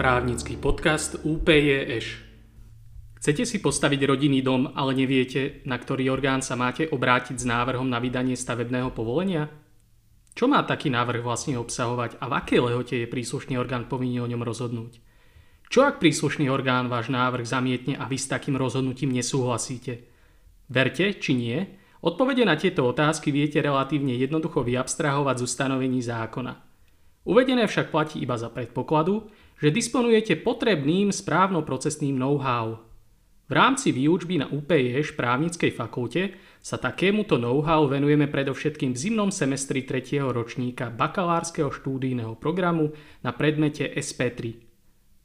právnický podcast UPJŠ. Chcete si postaviť rodinný dom, ale neviete, na ktorý orgán sa máte obrátiť s návrhom na vydanie stavebného povolenia? Čo má taký návrh vlastne obsahovať a v akej lehote je príslušný orgán povinný o ňom rozhodnúť? Čo ak príslušný orgán váš návrh zamietne a vy s takým rozhodnutím nesúhlasíte? Verte, či nie, odpovede na tieto otázky viete relatívne jednoducho vyabstrahovať z ustanovení zákona. Uvedené však platí iba za predpokladu, že disponujete potrebným správno-procesným know-how. V rámci výučby na UPJŠ právnickej fakulte sa takémuto know-how venujeme predovšetkým v zimnom semestri 3. ročníka bakalárskeho štúdijného programu na predmete SP3.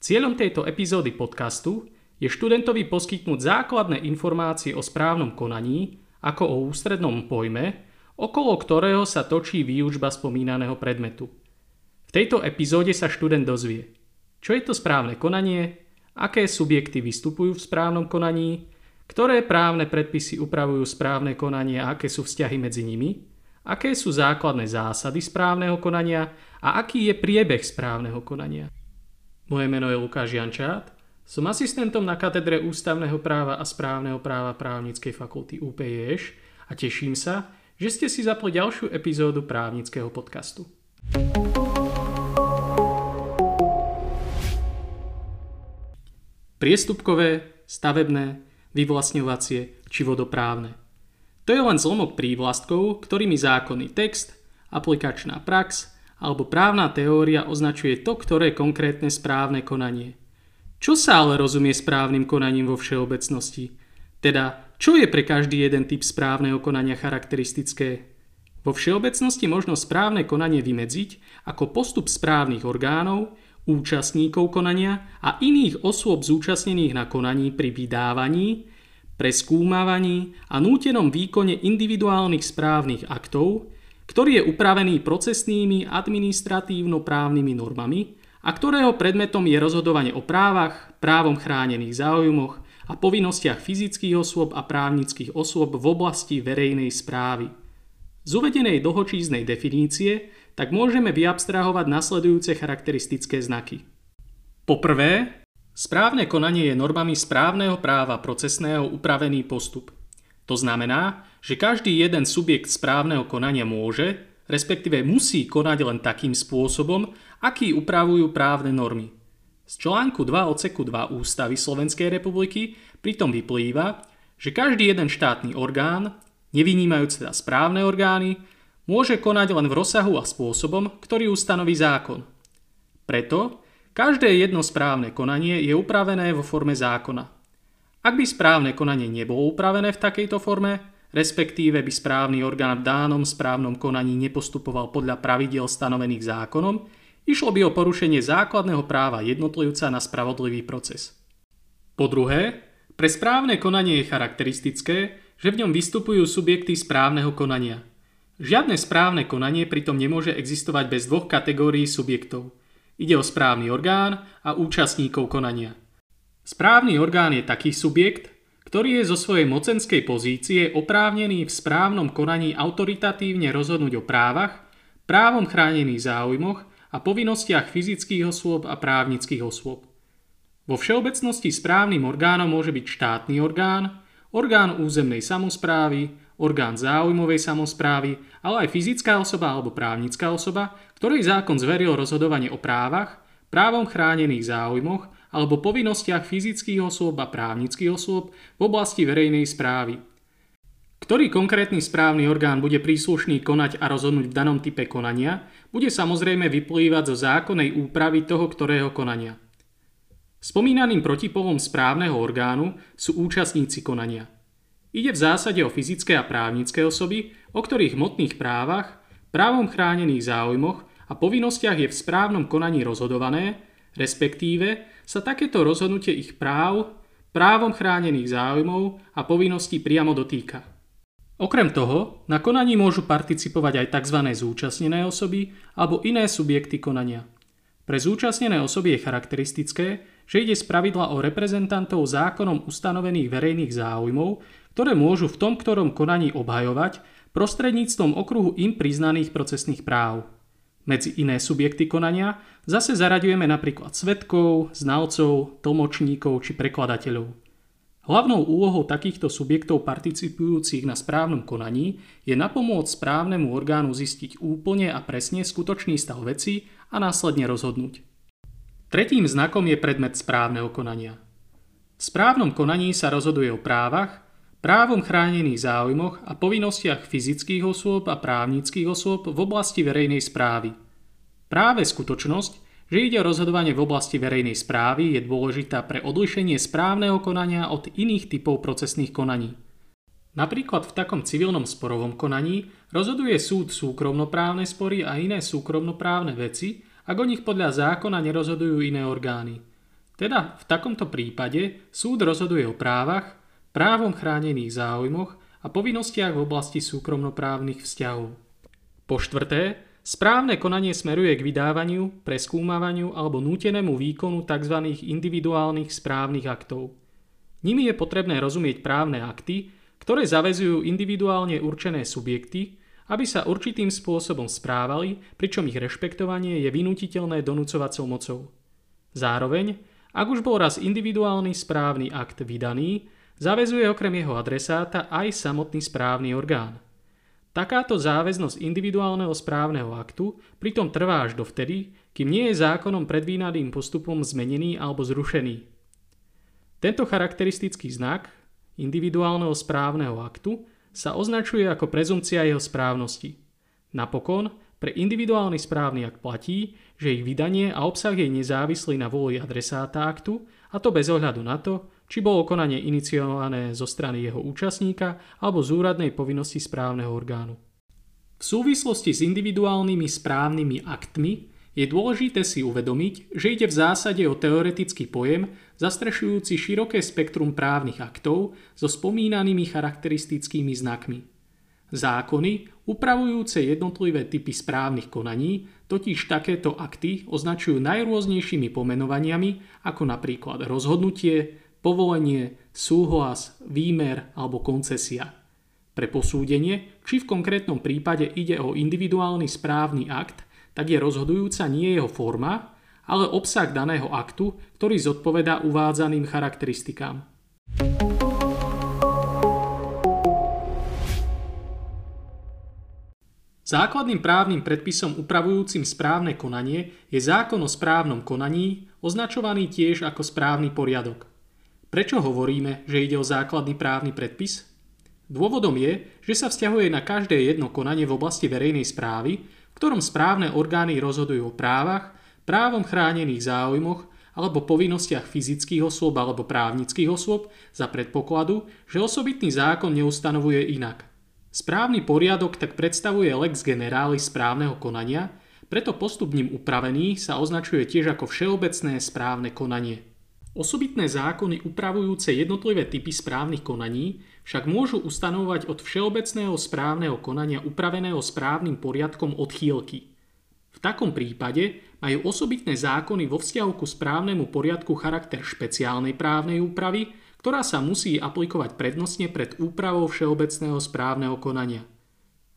Cieľom tejto epizódy podcastu je študentovi poskytnúť základné informácie o správnom konaní, ako o ústrednom pojme, okolo ktorého sa točí výučba spomínaného predmetu. V tejto epizóde sa študent dozvie, čo je to správne konanie, aké subjekty vystupujú v správnom konaní, ktoré právne predpisy upravujú správne konanie a aké sú vzťahy medzi nimi, aké sú základné zásady správneho konania a aký je priebeh správneho konania. Moje meno je Lukáš Jančát, som asistentom na katedre ústavného práva a správneho práva právnickej fakulty UPJŠ a teším sa, že ste si zapli ďalšiu epizódu právnického podcastu. Priestupkové, stavebné, vyvlastňovacie či vodoprávne. To je len zlomok prívlastkov, ktorými zákonný text, aplikačná prax alebo právna teória označuje to, ktoré konkrétne správne konanie. Čo sa ale rozumie správnym konaním vo všeobecnosti? Teda, čo je pre každý jeden typ správneho konania charakteristické? Vo všeobecnosti možno správne konanie vymedziť ako postup správnych orgánov, účastníkov konania a iných osôb zúčastnených na konaní pri vydávaní, preskúmavaní a nútenom výkone individuálnych správnych aktov, ktorý je upravený procesnými administratívno-právnymi normami a ktorého predmetom je rozhodovanie o právach, právom chránených záujmoch a povinnostiach fyzických osôb a právnických osôb v oblasti verejnej správy. Z uvedenej dlhočíznej definície tak môžeme vyabstrahovať nasledujúce charakteristické znaky. Poprvé, správne konanie je normami správneho práva procesného upravený postup. To znamená, že každý jeden subjekt správneho konania môže, respektíve musí konať len takým spôsobom, aký upravujú právne normy. Z článku 2 odseku 2 Ústavy Slovenskej republiky pritom vyplýva, že každý jeden štátny orgán, nevynímajúc teda správne orgány, môže konať len v rozsahu a spôsobom, ktorý ustanoví zákon. Preto každé jedno správne konanie je upravené vo forme zákona. Ak by správne konanie nebolo upravené v takejto forme, respektíve by správny orgán v dánom správnom konaní nepostupoval podľa pravidiel stanovených zákonom, išlo by o porušenie základného práva jednotlivca na spravodlivý proces. Po druhé, pre správne konanie je charakteristické, že v ňom vystupujú subjekty správneho konania – Žiadne správne konanie pritom nemôže existovať bez dvoch kategórií subjektov. Ide o správny orgán a účastníkov konania. Správny orgán je taký subjekt, ktorý je zo svojej mocenskej pozície oprávnený v správnom konaní autoritatívne rozhodnúť o právach, právom chránených záujmoch a povinnostiach fyzických osôb a právnických osôb. Vo všeobecnosti správnym orgánom môže byť štátny orgán, orgán územnej samozprávy, orgán záujmovej samozprávy, ale aj fyzická osoba alebo právnická osoba, ktorej zákon zveril rozhodovanie o právach, právom chránených záujmoch alebo povinnostiach fyzických osôb a právnických osôb v oblasti verejnej správy. Ktorý konkrétny správny orgán bude príslušný konať a rozhodnúť v danom type konania, bude samozrejme vyplývať zo zákonnej úpravy toho ktorého konania. Spomínaným protipolom správneho orgánu sú účastníci konania – Ide v zásade o fyzické a právnické osoby, o ktorých hmotných právach, právom chránených záujmoch a povinnostiach je v správnom konaní rozhodované, respektíve sa takéto rozhodnutie ich práv, právom chránených záujmov a povinností priamo dotýka. Okrem toho, na konaní môžu participovať aj tzv. zúčastnené osoby alebo iné subjekty konania. Pre zúčastnené osoby je charakteristické, že ide z pravidla o reprezentantov zákonom ustanovených verejných záujmov, ktoré môžu v tom ktorom konaní obhajovať prostredníctvom okruhu im priznaných procesných práv. Medzi iné subjekty konania zase zaraďujeme napríklad svetkov, znalcov, tlmočníkov či prekladateľov. Hlavnou úlohou takýchto subjektov participujúcich na správnom konaní je napomôcť správnemu orgánu zistiť úplne a presne skutočný stav veci a následne rozhodnúť. Tretím znakom je predmet správneho konania. V správnom konaní sa rozhoduje o právach, právom chránených záujmoch a povinnostiach fyzických osôb a právnických osôb v oblasti verejnej správy. Práve skutočnosť, že ide o rozhodovanie v oblasti verejnej správy je dôležitá pre odlišenie správneho konania od iných typov procesných konaní. Napríklad v takom civilnom sporovom konaní rozhoduje súd súkromnoprávne spory a iné súkromnoprávne veci, ak o nich podľa zákona nerozhodujú iné orgány. Teda v takomto prípade súd rozhoduje o právach, právom chránených záujmoch a povinnostiach v oblasti súkromnoprávnych vzťahov. Po štvrté, správne konanie smeruje k vydávaniu, preskúmavaniu alebo nútenému výkonu tzv. individuálnych správnych aktov. Nimi je potrebné rozumieť právne akty, ktoré zavezujú individuálne určené subjekty, aby sa určitým spôsobom správali, pričom ich rešpektovanie je vynutiteľné donúcovacou mocou. Zároveň, ak už bol raz individuálny správny akt vydaný, Zavezuje okrem jeho adresáta aj samotný správny orgán. Takáto záväznosť individuálneho správneho aktu pritom trvá až dovtedy, kým nie je zákonom predvínaným postupom zmenený alebo zrušený. Tento charakteristický znak individuálneho správneho aktu sa označuje ako prezumcia jeho správnosti. Napokon, pre individuálny správny akt platí, že ich vydanie a obsah je nezávislý na vôli adresáta aktu, a to bez ohľadu na to, či bolo konanie iniciované zo strany jeho účastníka alebo z úradnej povinnosti správneho orgánu. V súvislosti s individuálnymi správnymi aktmi je dôležité si uvedomiť, že ide v zásade o teoretický pojem zastrešujúci široké spektrum právnych aktov so spomínanými charakteristickými znakmi. Zákony, upravujúce jednotlivé typy správnych konaní, totiž takéto akty označujú najrôznejšími pomenovaniami ako napríklad rozhodnutie, povolenie, súhlas, výmer alebo koncesia. Pre posúdenie, či v konkrétnom prípade ide o individuálny správny akt, tak je rozhodujúca nie jeho forma, ale obsah daného aktu, ktorý zodpovedá uvádzaným charakteristikám. Základným právnym predpisom upravujúcim správne konanie je zákon o správnom konaní, označovaný tiež ako správny poriadok. Prečo hovoríme, že ide o základný právny predpis? Dôvodom je, že sa vzťahuje na každé jedno konanie v oblasti verejnej správy, ktorom správne orgány rozhodujú o právach, právom chránených záujmoch alebo povinnostiach fyzických osôb alebo právnických osôb za predpokladu, že osobitný zákon neustanovuje inak. Správny poriadok tak predstavuje lex generalis správneho konania, preto postup ním upravený sa označuje tiež ako všeobecné správne konanie. Osobitné zákony upravujúce jednotlivé typy správnych konaní však môžu ustanovať od všeobecného správneho konania upraveného správnym poriadkom odchýlky. V takom prípade majú osobitné zákony vo vzťahu ku správnemu poriadku charakter špeciálnej právnej úpravy, ktorá sa musí aplikovať prednostne pred úpravou všeobecného správneho konania.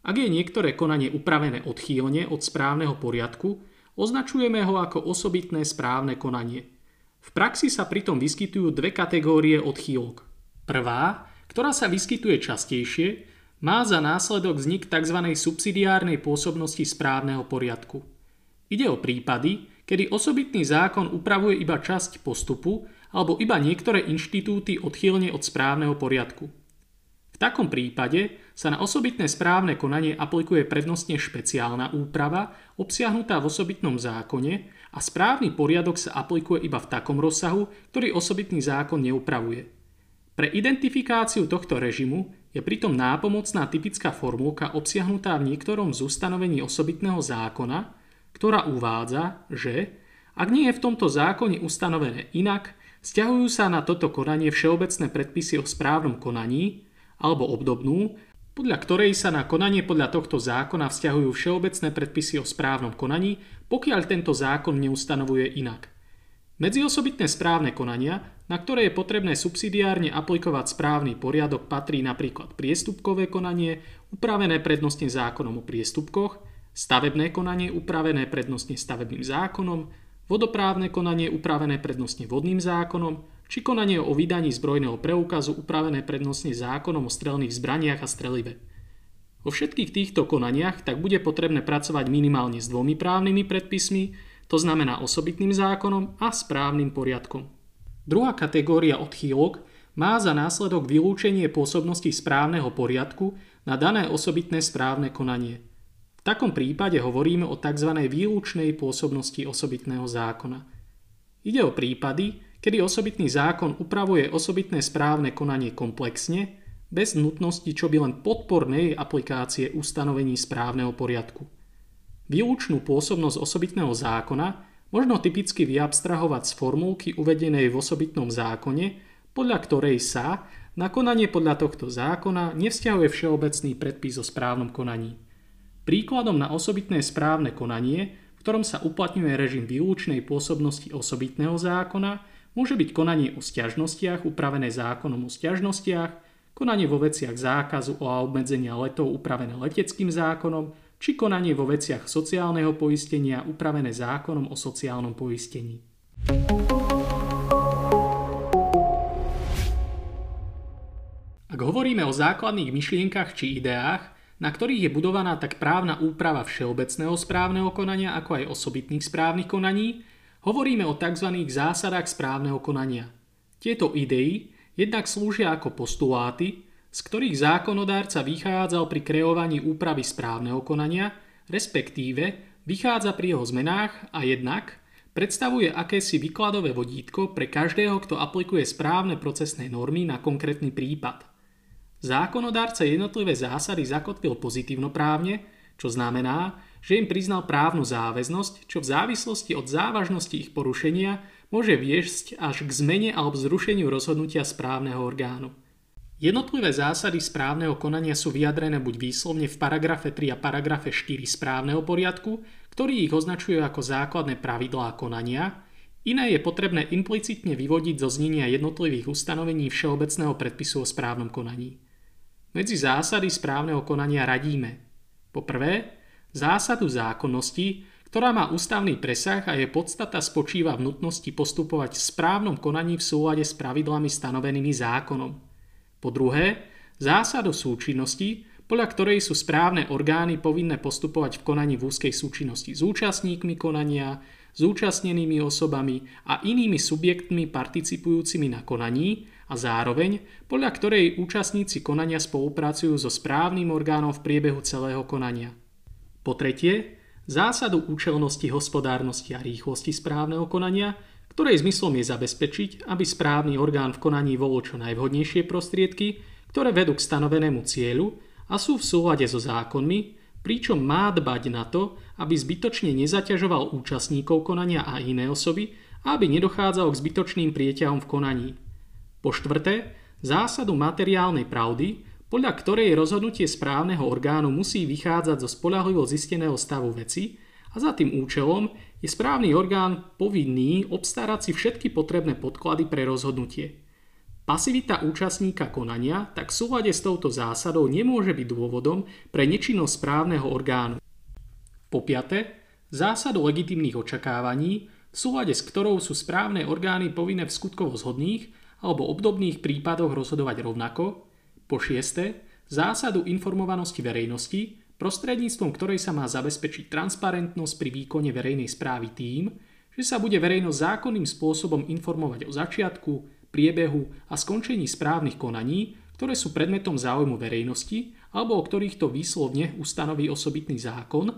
Ak je niektoré konanie upravené odchýlne od správneho poriadku, označujeme ho ako osobitné správne konanie – v praxi sa pritom vyskytujú dve kategórie odchýlok. Prvá, ktorá sa vyskytuje častejšie, má za následok vznik tzv. subsidiárnej pôsobnosti správneho poriadku. Ide o prípady, kedy osobitný zákon upravuje iba časť postupu alebo iba niektoré inštitúty odchýlne od správneho poriadku. V takom prípade sa na osobitné správne konanie aplikuje prednostne špeciálna úprava obsiahnutá v osobitnom zákone a správny poriadok sa aplikuje iba v takom rozsahu, ktorý osobitný zákon neupravuje. Pre identifikáciu tohto režimu je pritom nápomocná typická formulka obsiahnutá v niektorom z ustanovení osobitného zákona, ktorá uvádza, že ak nie je v tomto zákone ustanovené inak, vzťahujú sa na toto konanie všeobecné predpisy o správnom konaní alebo obdobnú, podľa ktorej sa na konanie podľa tohto zákona vzťahujú všeobecné predpisy o správnom konaní, pokiaľ tento zákon neustanovuje inak. Medzi osobitné správne konania, na ktoré je potrebné subsidiárne aplikovať správny poriadok, patrí napríklad priestupkové konanie, upravené prednostne zákonom o priestupkoch, stavebné konanie upravené prednostne stavebným zákonom, vodoprávne konanie upravené prednostne vodným zákonom, či konanie o vydaní zbrojného preukazu upravené prednostne zákonom o strelných zbraniach a strelive. Vo všetkých týchto konaniach tak bude potrebné pracovať minimálne s dvomi právnymi predpismi, to znamená osobitným zákonom a správnym poriadkom. Druhá kategória odchýlok má za následok vylúčenie pôsobnosti správneho poriadku na dané osobitné správne konanie. V takom prípade hovoríme o tzv. výlučnej pôsobnosti osobitného zákona. Ide o prípady, kedy osobitný zákon upravuje osobitné správne konanie komplexne, bez nutnosti čo by len podpornej aplikácie ustanovení správneho poriadku. Výlučnú pôsobnosť osobitného zákona možno typicky vyabstrahovať z formulky uvedenej v osobitnom zákone, podľa ktorej sa na konanie podľa tohto zákona nevzťahuje všeobecný predpis o správnom konaní. Príkladom na osobitné správne konanie, v ktorom sa uplatňuje režim výlučnej pôsobnosti osobitného zákona, môže byť konanie o stiažnostiach upravené zákonom o stiažnostiach, konanie vo veciach zákazu a obmedzenia letov upravené leteckým zákonom, či konanie vo veciach sociálneho poistenia upravené zákonom o sociálnom poistení. Ak hovoríme o základných myšlienkach či ideách, na ktorých je budovaná tak právna úprava všeobecného správneho konania ako aj osobitných správnych konaní, hovoríme o tzv. zásadách správneho konania. Tieto idei jednak slúžia ako postuláty, z ktorých zákonodárca vychádzal pri kreovaní úpravy správneho konania, respektíve vychádza pri jeho zmenách a jednak predstavuje akési výkladové vodítko pre každého, kto aplikuje správne procesné normy na konkrétny prípad. Zákonodárca jednotlivé zásady zakotvil pozitívnoprávne, čo znamená, že im priznal právnu záväznosť, čo v závislosti od závažnosti ich porušenia môže viesť až k zmene alebo zrušeniu rozhodnutia správneho orgánu. Jednotlivé zásady správneho konania sú vyjadrené buď výslovne v paragrafe 3 a paragrafe 4 správneho poriadku, ktorý ich označuje ako základné pravidlá konania, iné je potrebné implicitne vyvodiť zo znenia jednotlivých ustanovení Všeobecného predpisu o správnom konaní. Medzi zásady správneho konania radíme. Po prvé, zásadu zákonnosti, ktorá má ústavný presah a je podstata spočíva v nutnosti postupovať v správnom konaní v súlade s pravidlami stanovenými zákonom. Po druhé, zásadu súčinnosti, podľa ktorej sú správne orgány povinné postupovať v konaní v úzkej súčinnosti s účastníkmi konania, zúčastnenými osobami a inými subjektmi participujúcimi na konaní a zároveň podľa ktorej účastníci konania spolupracujú so správnym orgánom v priebehu celého konania. Po tretie, zásadu účelnosti, hospodárnosti a rýchlosti správneho konania, ktorej zmyslom je zabezpečiť, aby správny orgán v konaní volil čo najvhodnejšie prostriedky, ktoré vedú k stanovenému cieľu a sú v súlade so zákonmi, pričom má dbať na to, aby zbytočne nezaťažoval účastníkov konania a iné osoby aby nedochádzalo k zbytočným prieťahom v konaní. Po štvrté, zásadu materiálnej pravdy, podľa ktorej rozhodnutie správneho orgánu musí vychádzať zo spolahlivo zisteného stavu veci za tým účelom je správny orgán povinný obstarať si všetky potrebné podklady pre rozhodnutie. Pasivita účastníka konania tak v súlade s touto zásadou nemôže byť dôvodom pre nečinnosť správneho orgánu. Po piate, zásadu legitimných očakávaní, v súlade s ktorou sú správne orgány povinné v skutkovo zhodných alebo obdobných prípadoch rozhodovať rovnako. Po šieste, zásadu informovanosti verejnosti, prostredníctvom ktorej sa má zabezpečiť transparentnosť pri výkone verejnej správy tým, že sa bude verejnosť zákonným spôsobom informovať o začiatku, priebehu a skončení správnych konaní, ktoré sú predmetom záujmu verejnosti alebo o ktorých to výslovne ustanoví osobitný zákon,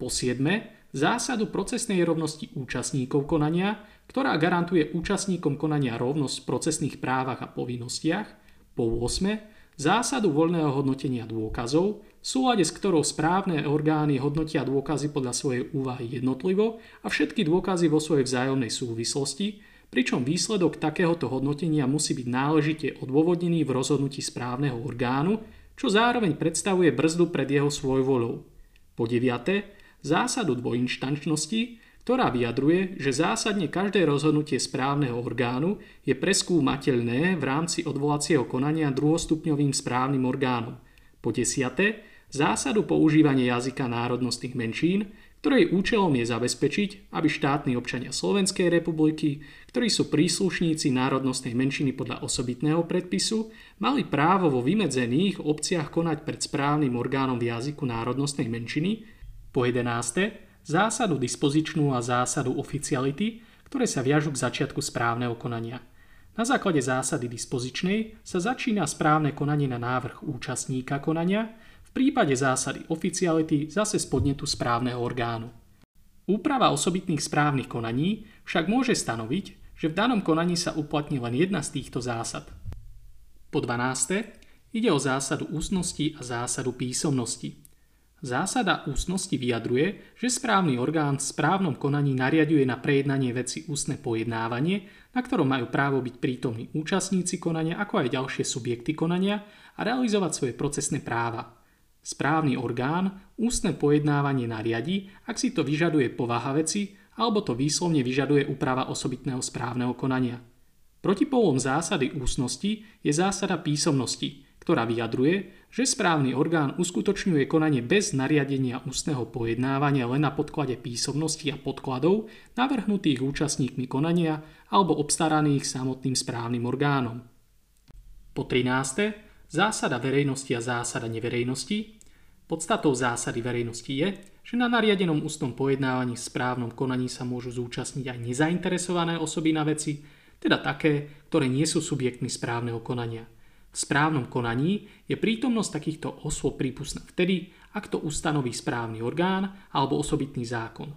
po siedme, zásadu procesnej rovnosti účastníkov konania, ktorá garantuje účastníkom konania rovnosť v procesných právach a povinnostiach. Po 8. zásadu voľného hodnotenia dôkazov, súlade s ktorou správne orgány hodnotia dôkazy podľa svojej úvahy jednotlivo a všetky dôkazy vo svojej vzájomnej súvislosti, pričom výsledok takéhoto hodnotenia musí byť náležite odôvodnený v rozhodnutí správneho orgánu, čo zároveň predstavuje brzdu pred jeho svojvolou. Po 9 zásadu dvojinštančnosti, ktorá vyjadruje, že zásadne každé rozhodnutie správneho orgánu je preskúmateľné v rámci odvolacieho konania druhostupňovým správnym orgánom. Po desiate, zásadu používania jazyka národnostných menšín, ktorej účelom je zabezpečiť, aby štátni občania Slovenskej republiky, ktorí sú príslušníci národnostnej menšiny podľa osobitného predpisu, mali právo vo vymedzených obciach konať pred správnym orgánom v jazyku národnostnej menšiny. Po 11. zásadu dispozičnú a zásadu oficiality, ktoré sa viažu k začiatku správneho konania. Na základe zásady dispozičnej sa začína správne konanie na návrh účastníka konania, prípade zásady oficiality zase z podnetu správneho orgánu. Úprava osobitných správnych konaní však môže stanoviť, že v danom konaní sa uplatní len jedna z týchto zásad. Po 12. ide o zásadu ústnosti a zásadu písomnosti. Zásada ústnosti vyjadruje, že správny orgán v správnom konaní nariaduje na prejednanie veci ústne pojednávanie, na ktorom majú právo byť prítomní účastníci konania ako aj ďalšie subjekty konania a realizovať svoje procesné práva. Správny orgán ústne pojednávanie nariadi, ak si to vyžaduje povaha veci alebo to výslovne vyžaduje úprava osobitného správneho konania. Protipolom zásady ústnosti je zásada písomnosti, ktorá vyjadruje, že správny orgán uskutočňuje konanie bez nariadenia ústneho pojednávania len na podklade písomnosti a podkladov navrhnutých účastníkmi konania alebo obstaraných samotným správnym orgánom. Po 13. Zásada verejnosti a zásada neverejnosti. Podstatou zásady verejnosti je, že na nariadenom ústnom pojednávaní v správnom konaní sa môžu zúčastniť aj nezainteresované osoby na veci, teda také, ktoré nie sú subjektmi správneho konania. V správnom konaní je prítomnosť takýchto osôb prípustná vtedy, ak to ustanoví správny orgán alebo osobitný zákon.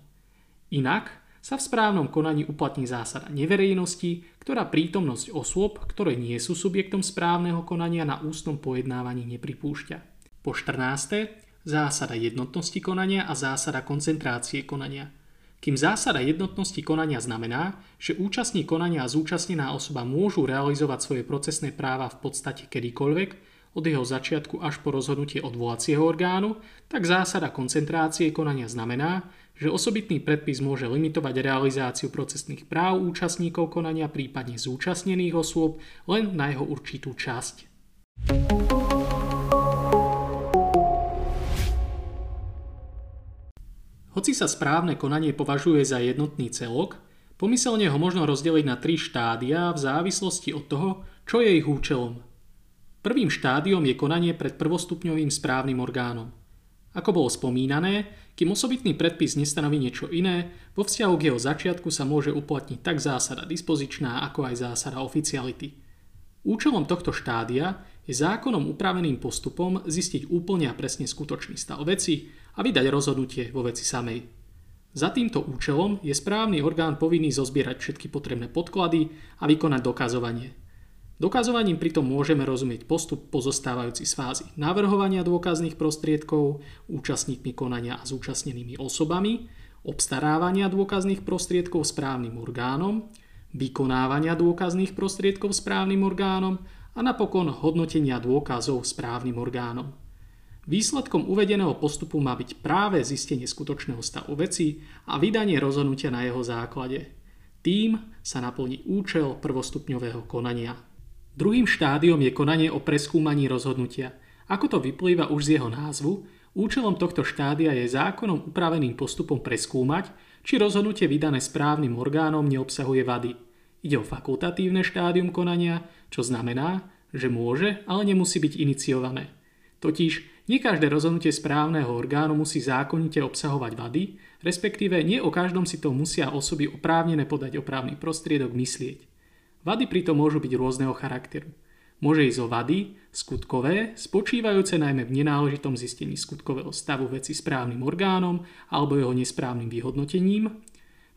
Inak sa v správnom konaní uplatní zásada neverejnosti, ktorá prítomnosť osôb, ktoré nie sú subjektom správneho konania na ústnom pojednávaní nepripúšťa. Po 14. zásada jednotnosti konania a zásada koncentrácie konania. Kým zásada jednotnosti konania znamená, že účastník konania a zúčastnená osoba môžu realizovať svoje procesné práva v podstate kedykoľvek, od jeho začiatku až po rozhodnutie odvolacieho orgánu, tak zásada koncentrácie konania znamená, že osobitný predpis môže limitovať realizáciu procesných práv účastníkov konania, prípadne zúčastnených osôb, len na jeho určitú časť. Hoci sa správne konanie považuje za jednotný celok, pomyselne ho možno rozdeliť na tri štádia v závislosti od toho, čo je ich účelom. Prvým štádiom je konanie pred prvostupňovým správnym orgánom. Ako bolo spomínané, kým osobitný predpis nestanoví niečo iné, vo vzťahu k jeho začiatku sa môže uplatniť tak zásada dispozičná, ako aj zásada oficiality. Účelom tohto štádia je zákonom upraveným postupom zistiť úplne a presne skutočný stav veci a vydať rozhodnutie vo veci samej. Za týmto účelom je správny orgán povinný zozbierať všetky potrebné podklady a vykonať dokazovanie – Dokazovaním pritom môžeme rozumieť postup pozostávajúci z fázy navrhovania dôkazných prostriedkov, účastníkmi konania a zúčastnenými osobami, obstarávania dôkazných prostriedkov správnym orgánom, vykonávania dôkazných prostriedkov správnym orgánom a napokon hodnotenia dôkazov správnym orgánom. Výsledkom uvedeného postupu má byť práve zistenie skutočného stavu veci a vydanie rozhodnutia na jeho základe. Tým sa naplní účel prvostupňového konania. Druhým štádiom je konanie o preskúmaní rozhodnutia. Ako to vyplýva už z jeho názvu, účelom tohto štádia je zákonom upraveným postupom preskúmať, či rozhodnutie vydané správnym orgánom neobsahuje vady. Ide o fakultatívne štádium konania, čo znamená, že môže, ale nemusí byť iniciované. Totiž nie každé rozhodnutie správneho orgánu musí zákonite obsahovať vady, respektíve nie o každom si to musia osoby oprávnené podať oprávny prostriedok myslieť. Vady pritom môžu byť rôzneho charakteru. Môže ísť o vady, skutkové, spočívajúce najmä v nenáležitom zistení skutkového stavu veci správnym orgánom alebo jeho nesprávnym vyhodnotením,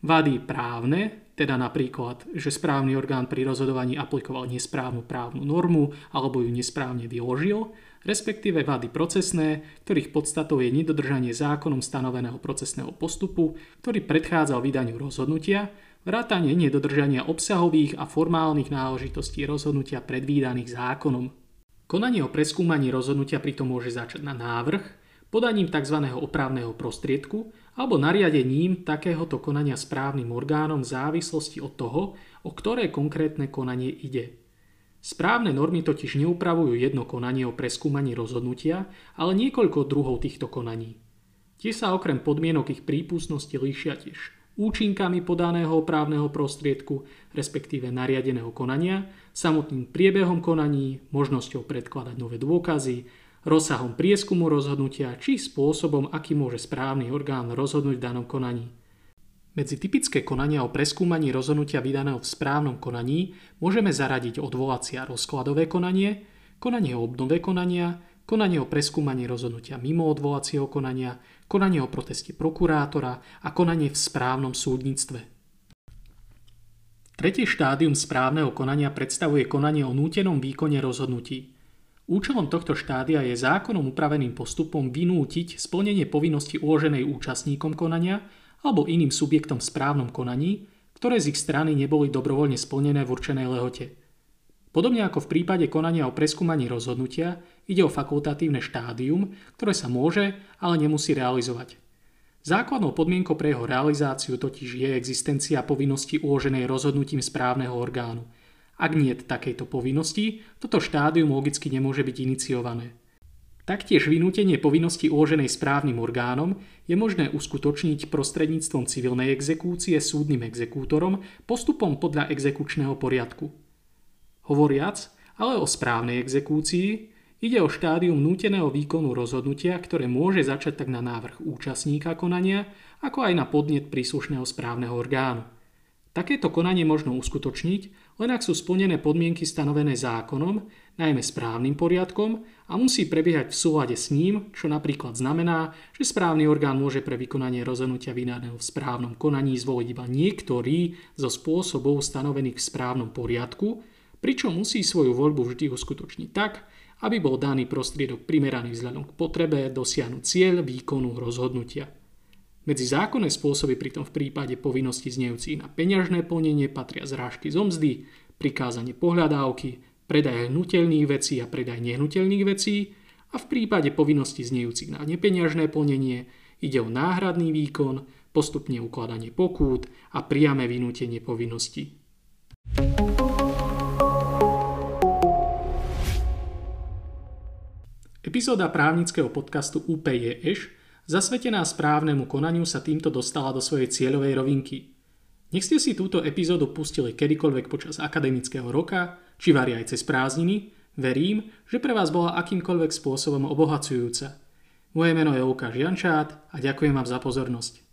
vady právne, teda napríklad, že správny orgán pri rozhodovaní aplikoval nesprávnu právnu normu alebo ju nesprávne vyložil, respektíve vady procesné, ktorých podstatou je nedodržanie zákonom stanoveného procesného postupu, ktorý predchádzal vydaniu rozhodnutia, vrátanie nedodržania obsahových a formálnych náležitostí rozhodnutia predvídaných zákonom. Konanie o preskúmaní rozhodnutia pritom môže začať na návrh, podaním tzv. opravného prostriedku alebo nariadením takéhoto konania správnym orgánom v závislosti od toho, o ktoré konkrétne konanie ide. Správne normy totiž neupravujú jedno konanie o preskúmaní rozhodnutia, ale niekoľko druhov týchto konaní. Tie sa okrem podmienok ich prípustnosti líšia tiež účinkami podaného právneho prostriedku, respektíve nariadeného konania, samotným priebehom konaní, možnosťou predkladať nové dôkazy, rozsahom prieskumu rozhodnutia či spôsobom, aký môže správny orgán rozhodnúť v danom konaní. Medzi typické konania o preskúmaní rozhodnutia vydaného v správnom konaní môžeme zaradiť odvolacie a rozkladové konanie, konanie o obnove konania, konanie o preskúmaní rozhodnutia mimo odvolacieho konania, konanie o proteste prokurátora a konanie v správnom súdnictve. Tretie štádium správneho konania predstavuje konanie o nútenom výkone rozhodnutí. Účelom tohto štádia je zákonom upraveným postupom vynútiť splnenie povinnosti uloženej účastníkom konania alebo iným subjektom v správnom konaní, ktoré z ich strany neboli dobrovoľne splnené v určenej lehote. Podobne ako v prípade konania o preskúmaní rozhodnutia, ide o fakultatívne štádium, ktoré sa môže, ale nemusí realizovať. Základnou podmienkou pre jeho realizáciu totiž je existencia povinnosti uloženej rozhodnutím správneho orgánu. Ak nie takejto povinnosti, toto štádium logicky nemôže byť iniciované. Taktiež vynútenie povinnosti uloženej správnym orgánom je možné uskutočniť prostredníctvom civilnej exekúcie súdnym exekútorom postupom podľa exekučného poriadku. Hovoriac ale o správnej exekúcii, ide o štádium núteného výkonu rozhodnutia, ktoré môže začať tak na návrh účastníka konania, ako aj na podnet príslušného správneho orgánu. Takéto konanie možno uskutočniť, len ak sú splnené podmienky stanovené zákonom, najmä správnym poriadkom a musí prebiehať v súlade s ním, čo napríklad znamená, že správny orgán môže pre vykonanie rozhodnutia vydaného v správnom konaní zvoliť iba niektorý zo spôsobov stanovených v správnom poriadku, pričom musí svoju voľbu vždy uskutočniť tak, aby bol daný prostriedok primeraný vzhľadom k potrebe dosiahnuť cieľ výkonu rozhodnutia. Medzi zákonné spôsoby pritom v prípade povinnosti znejúcich na peňažné plnenie patria zrážky z omzdy, prikázanie pohľadávky, predaj hnutelných vecí a predaj nehnuteľných vecí a v prípade povinnosti znejúcich na nepeňažné plnenie ide o náhradný výkon, postupne ukladanie pokút a priame vynútenie povinnosti. Epizóda právnického podcastu UPJŠ zasvetená správnemu konaniu sa týmto dostala do svojej cieľovej rovinky. Nech ste si túto epizódu pustili kedykoľvek počas akademického roka, či vari aj cez prázdniny, verím, že pre vás bola akýmkoľvek spôsobom obohacujúca. Moje meno je Lukáš Jančát a ďakujem vám za pozornosť.